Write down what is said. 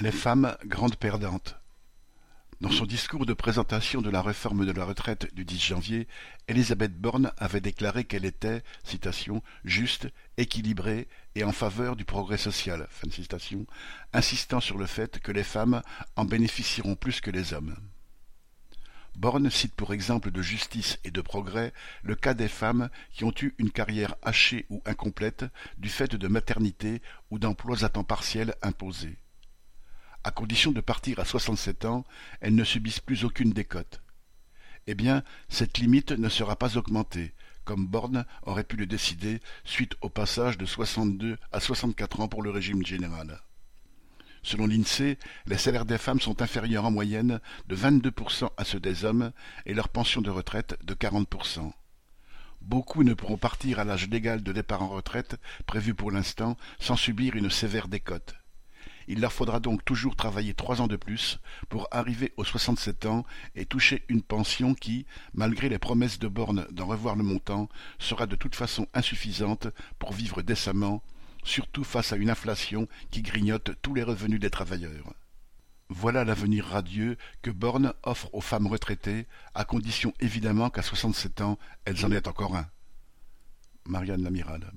Les femmes grandes perdantes. Dans son discours de présentation de la réforme de la retraite du 10 janvier, Elisabeth Borne avait déclaré qu'elle était, citation, juste, équilibrée et en faveur du progrès social, fin citation, insistant sur le fait que les femmes en bénéficieront plus que les hommes. Borne cite pour exemple de justice et de progrès le cas des femmes qui ont eu une carrière hachée ou incomplète du fait de maternité ou d'emplois à temps partiel imposés à condition de partir à soixante-sept ans, elles ne subissent plus aucune décote. Eh bien, cette limite ne sera pas augmentée, comme Borne aurait pu le décider suite au passage de soixante-deux à soixante-quatre ans pour le régime général. Selon l'INSEE, les salaires des femmes sont inférieurs en moyenne de 22% à ceux des hommes et leur pension de retraite de 40%. Beaucoup ne pourront partir à l'âge légal de départ en retraite, prévu pour l'instant, sans subir une sévère décote. Il leur faudra donc toujours travailler trois ans de plus pour arriver aux soixante-sept ans et toucher une pension qui, malgré les promesses de Borne d'en revoir le montant, sera de toute façon insuffisante pour vivre décemment, surtout face à une inflation qui grignote tous les revenus des travailleurs. Voilà l'avenir radieux que Borne offre aux femmes retraitées, à condition évidemment qu'à soixante-sept ans elles en aient encore un. Marianne Lamiral.